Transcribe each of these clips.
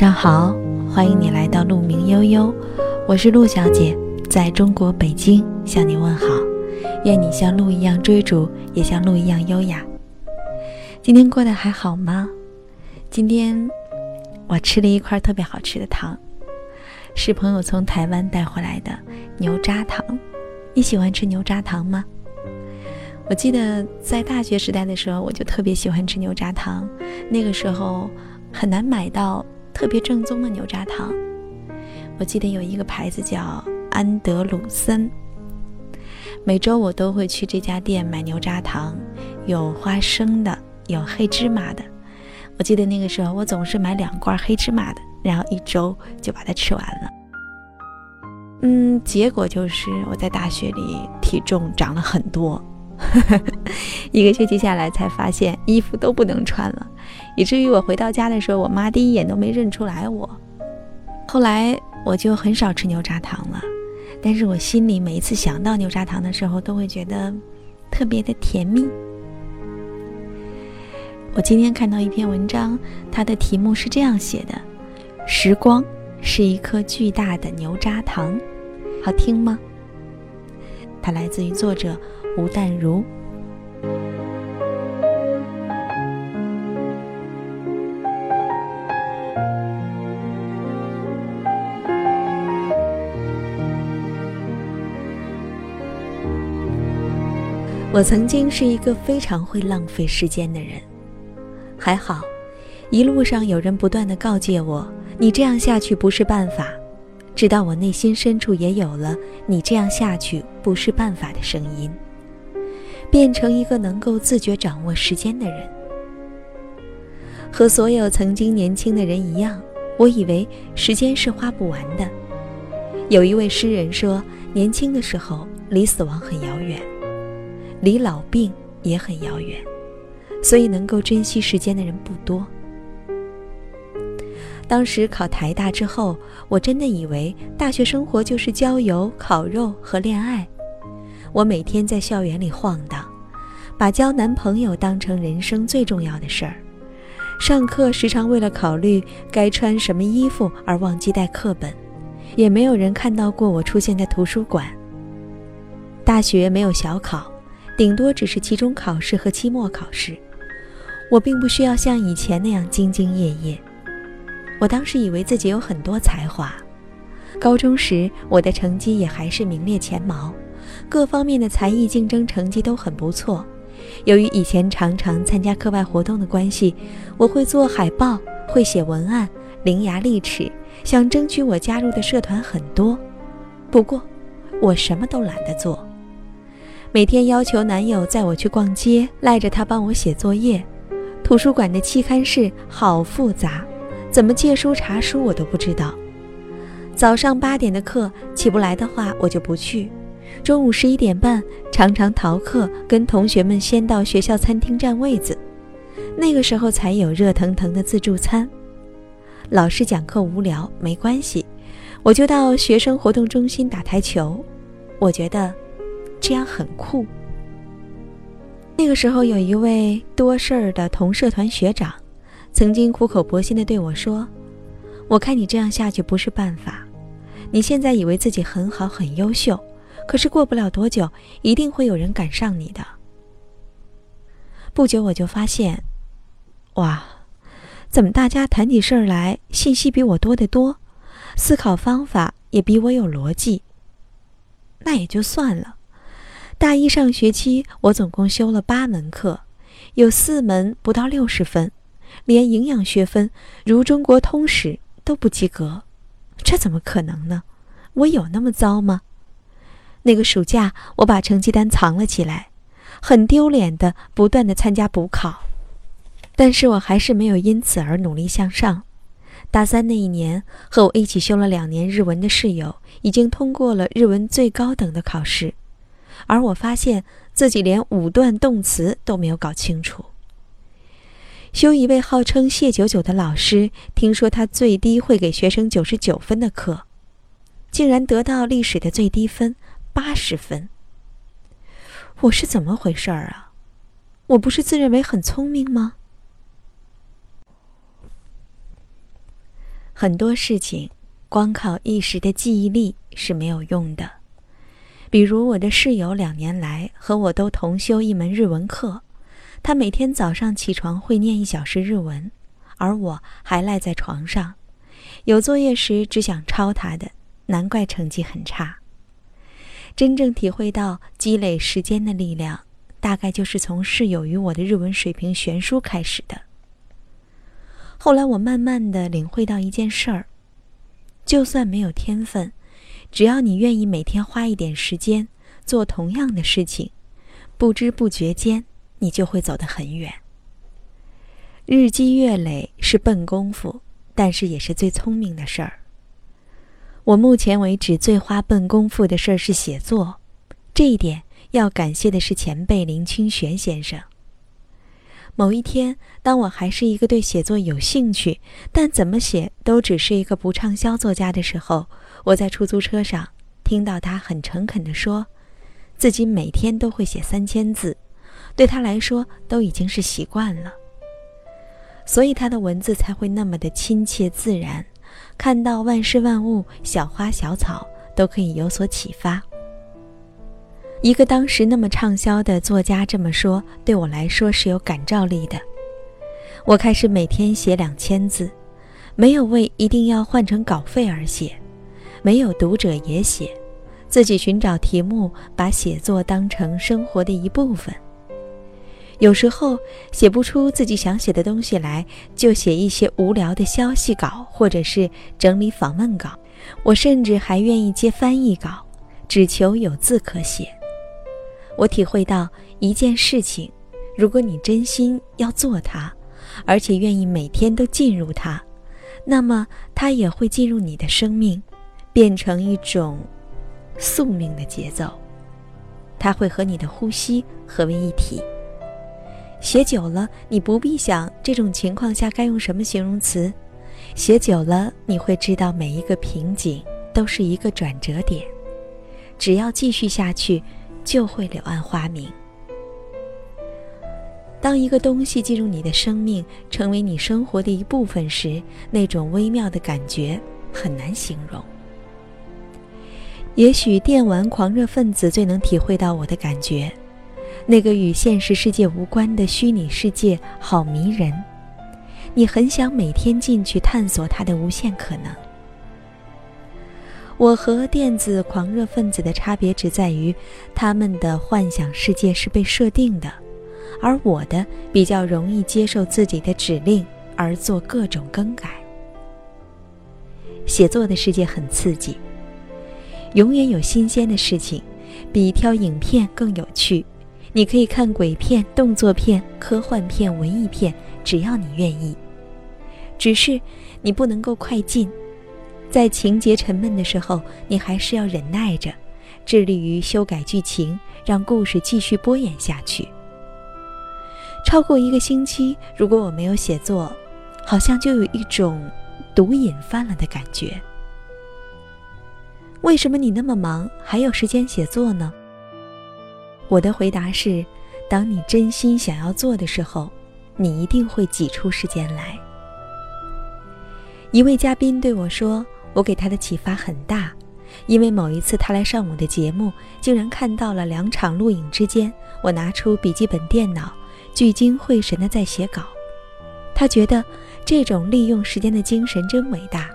晚上好，欢迎你来到鹿鸣悠悠，我是陆小姐，在中国北京向你问好。愿你像鹿一样追逐，也像鹿一样优雅。今天过得还好吗？今天我吃了一块特别好吃的糖，是朋友从台湾带回来的牛轧糖。你喜欢吃牛轧糖吗？我记得在大学时代的时候，我就特别喜欢吃牛轧糖。那个时候很难买到特别正宗的牛轧糖。我记得有一个牌子叫安德鲁森。每周我都会去这家店买牛轧糖，有花生的，有黑芝麻的。我记得那个时候，我总是买两罐黑芝麻的，然后一周就把它吃完了。嗯，结果就是我在大学里体重长了很多，一个学期下来才发现衣服都不能穿了，以至于我回到家的时候，我妈第一眼都没认出来我。后来我就很少吃牛轧糖了。但是我心里每一次想到牛轧糖的时候，都会觉得特别的甜蜜。我今天看到一篇文章，它的题目是这样写的：“时光是一颗巨大的牛轧糖”，好听吗？它来自于作者吴淡如。我曾经是一个非常会浪费时间的人，还好，一路上有人不断的告诫我：“你这样下去不是办法。”直到我内心深处也有了“你这样下去不是办法”的声音，变成一个能够自觉掌握时间的人。和所有曾经年轻的人一样，我以为时间是花不完的。有一位诗人说：“年轻的时候离死亡很遥远。”离老病也很遥远，所以能够珍惜时间的人不多。当时考台大之后，我真的以为大学生活就是郊游、烤肉和恋爱。我每天在校园里晃荡，把交男朋友当成人生最重要的事儿。上课时常为了考虑该穿什么衣服而忘记带课本，也没有人看到过我出现在图书馆。大学没有小考。顶多只是期中考试和期末考试，我并不需要像以前那样兢兢业业。我当时以为自己有很多才华，高中时我的成绩也还是名列前茅，各方面的才艺竞争成绩都很不错。由于以前常常参加课外活动的关系，我会做海报，会写文案，伶牙俐齿，想争取我加入的社团很多。不过，我什么都懒得做。每天要求男友载我去逛街，赖着他帮我写作业。图书馆的期刊室好复杂，怎么借书查书我都不知道。早上八点的课起不来的话，我就不去。中午十一点半常常逃课，跟同学们先到学校餐厅占位子，那个时候才有热腾腾的自助餐。老师讲课无聊没关系，我就到学生活动中心打台球。我觉得。这样很酷。那个时候，有一位多事儿的同社团学长，曾经苦口婆心地对我说：“我看你这样下去不是办法。你现在以为自己很好很优秀，可是过不了多久，一定会有人赶上你的。”不久，我就发现，哇，怎么大家谈起事儿来，信息比我多得多，思考方法也比我有逻辑。那也就算了。大一上学期，我总共修了八门课，有四门不到六十分，连营养学分如中国通史都不及格，这怎么可能呢？我有那么糟吗？那个暑假，我把成绩单藏了起来，很丢脸的不断的参加补考，但是我还是没有因此而努力向上。大三那一年，和我一起修了两年日文的室友已经通过了日文最高等的考试。而我发现自己连五段动词都没有搞清楚。修一位号称谢九九的老师，听说他最低会给学生九十九分的课，竟然得到历史的最低分八十分。我是怎么回事儿啊？我不是自认为很聪明吗？很多事情，光靠一时的记忆力是没有用的。比如我的室友两年来和我都同修一门日文课，他每天早上起床会念一小时日文，而我还赖在床上，有作业时只想抄他的，难怪成绩很差。真正体会到积累时间的力量，大概就是从室友与我的日文水平悬殊开始的。后来我慢慢的领会到一件事儿：就算没有天分，只要你愿意每天花一点时间做同样的事情，不知不觉间你就会走得很远。日积月累是笨功夫，但是也是最聪明的事儿。我目前为止最花笨功夫的事儿是写作，这一点要感谢的是前辈林清玄先生。某一天，当我还是一个对写作有兴趣，但怎么写都只是一个不畅销作家的时候，我在出租车上听到他很诚恳地说，自己每天都会写三千字，对他来说都已经是习惯了，所以他的文字才会那么的亲切自然。看到万事万物、小花小草都可以有所启发。一个当时那么畅销的作家这么说，对我来说是有感召力的。我开始每天写两千字，没有为一定要换成稿费而写，没有读者也写，自己寻找题目，把写作当成生活的一部分。有时候写不出自己想写的东西来，就写一些无聊的消息稿，或者是整理访问稿。我甚至还愿意接翻译稿，只求有字可写。我体会到一件事情，如果你真心要做它，而且愿意每天都进入它，那么它也会进入你的生命，变成一种宿命的节奏。它会和你的呼吸合为一体。写久了，你不必想这种情况下该用什么形容词。写久了，你会知道每一个瓶颈都是一个转折点，只要继续下去，就会柳暗花明。当一个东西进入你的生命，成为你生活的一部分时，那种微妙的感觉很难形容。也许电玩狂热分子最能体会到我的感觉。那个与现实世界无关的虚拟世界好迷人，你很想每天进去探索它的无限可能。我和电子狂热分子的差别只在于，他们的幻想世界是被设定的，而我的比较容易接受自己的指令而做各种更改。写作的世界很刺激，永远有新鲜的事情，比挑影片更有趣。你可以看鬼片、动作片、科幻片、文艺片，只要你愿意。只是你不能够快进，在情节沉闷的时候，你还是要忍耐着，致力于修改剧情，让故事继续播演下去。超过一个星期，如果我没有写作，好像就有一种毒瘾犯了的感觉。为什么你那么忙，还有时间写作呢？我的回答是：当你真心想要做的时候，你一定会挤出时间来。一位嘉宾对我说：“我给他的启发很大，因为某一次他来上我的节目，竟然看到了两场录影之间，我拿出笔记本电脑，聚精会神地在写稿。他觉得这种利用时间的精神真伟大。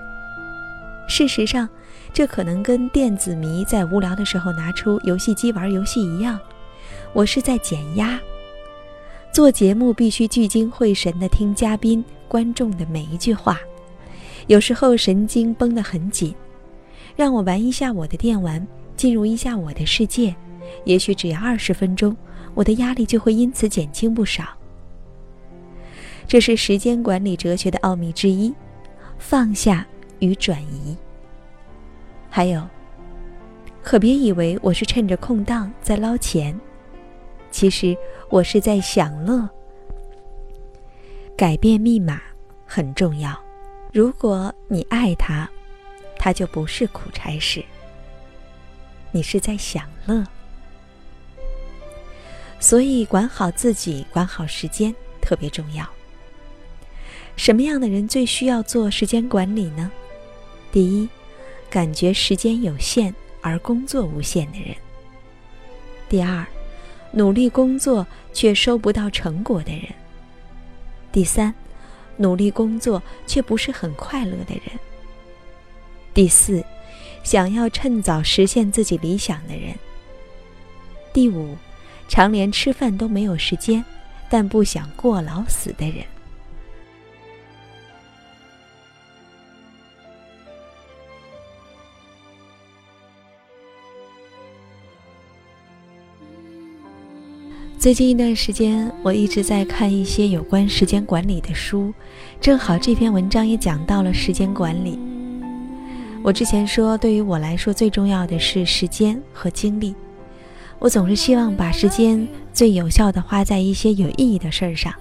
事实上，这可能跟电子迷在无聊的时候拿出游戏机玩游戏一样。”我是在减压。做节目必须聚精会神地听嘉宾、观众的每一句话，有时候神经绷得很紧。让我玩一下我的电玩，进入一下我的世界，也许只要二十分钟，我的压力就会因此减轻不少。这是时间管理哲学的奥秘之一：放下与转移。还有，可别以为我是趁着空档在捞钱。其实我是在享乐。改变密码很重要，如果你爱他，他就不是苦差事。你是在享乐，所以管好自己，管好时间特别重要。什么样的人最需要做时间管理呢？第一，感觉时间有限而工作无限的人；第二，努力工作却收不到成果的人；第三，努力工作却不是很快乐的人；第四，想要趁早实现自己理想的人；第五，常连吃饭都没有时间，但不想过劳死的人。最近一段时间，我一直在看一些有关时间管理的书，正好这篇文章也讲到了时间管理。我之前说，对于我来说最重要的是时间和精力。我总是希望把时间最有效的花在一些有意义的事儿上。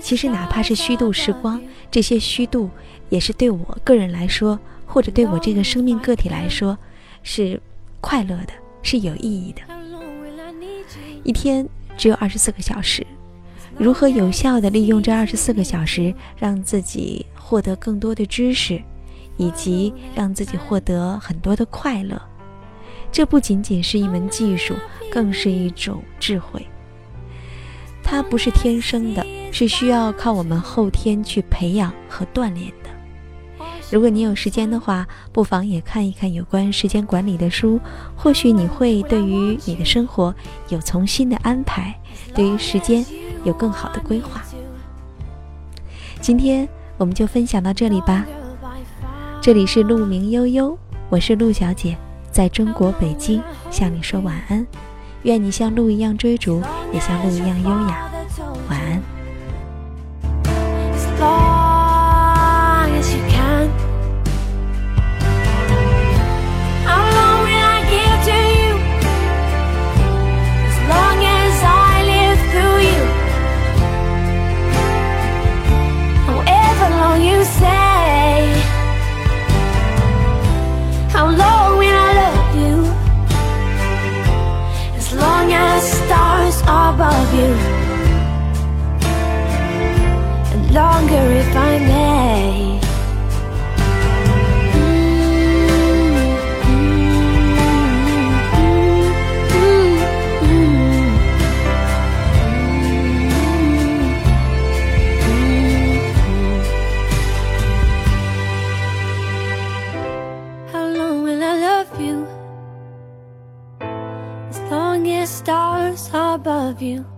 其实哪怕是虚度时光，这些虚度也是对我个人来说，或者对我这个生命个体来说，是快乐的，是有意义的。一天。只有二十四个小时，如何有效地利用这二十四个小时，让自己获得更多的知识，以及让自己获得很多的快乐？这不仅仅是一门技术，更是一种智慧。它不是天生的，是需要靠我们后天去培养和锻炼的。如果你有时间的话，不妨也看一看有关时间管理的书，或许你会对于你的生活有重新的安排，对于时间有更好的规划。今天我们就分享到这里吧。这里是鹿鸣悠悠，我是鹿小姐，在中国北京向你说晚安。愿你像鹿一样追逐，也像鹿一样优雅。love you.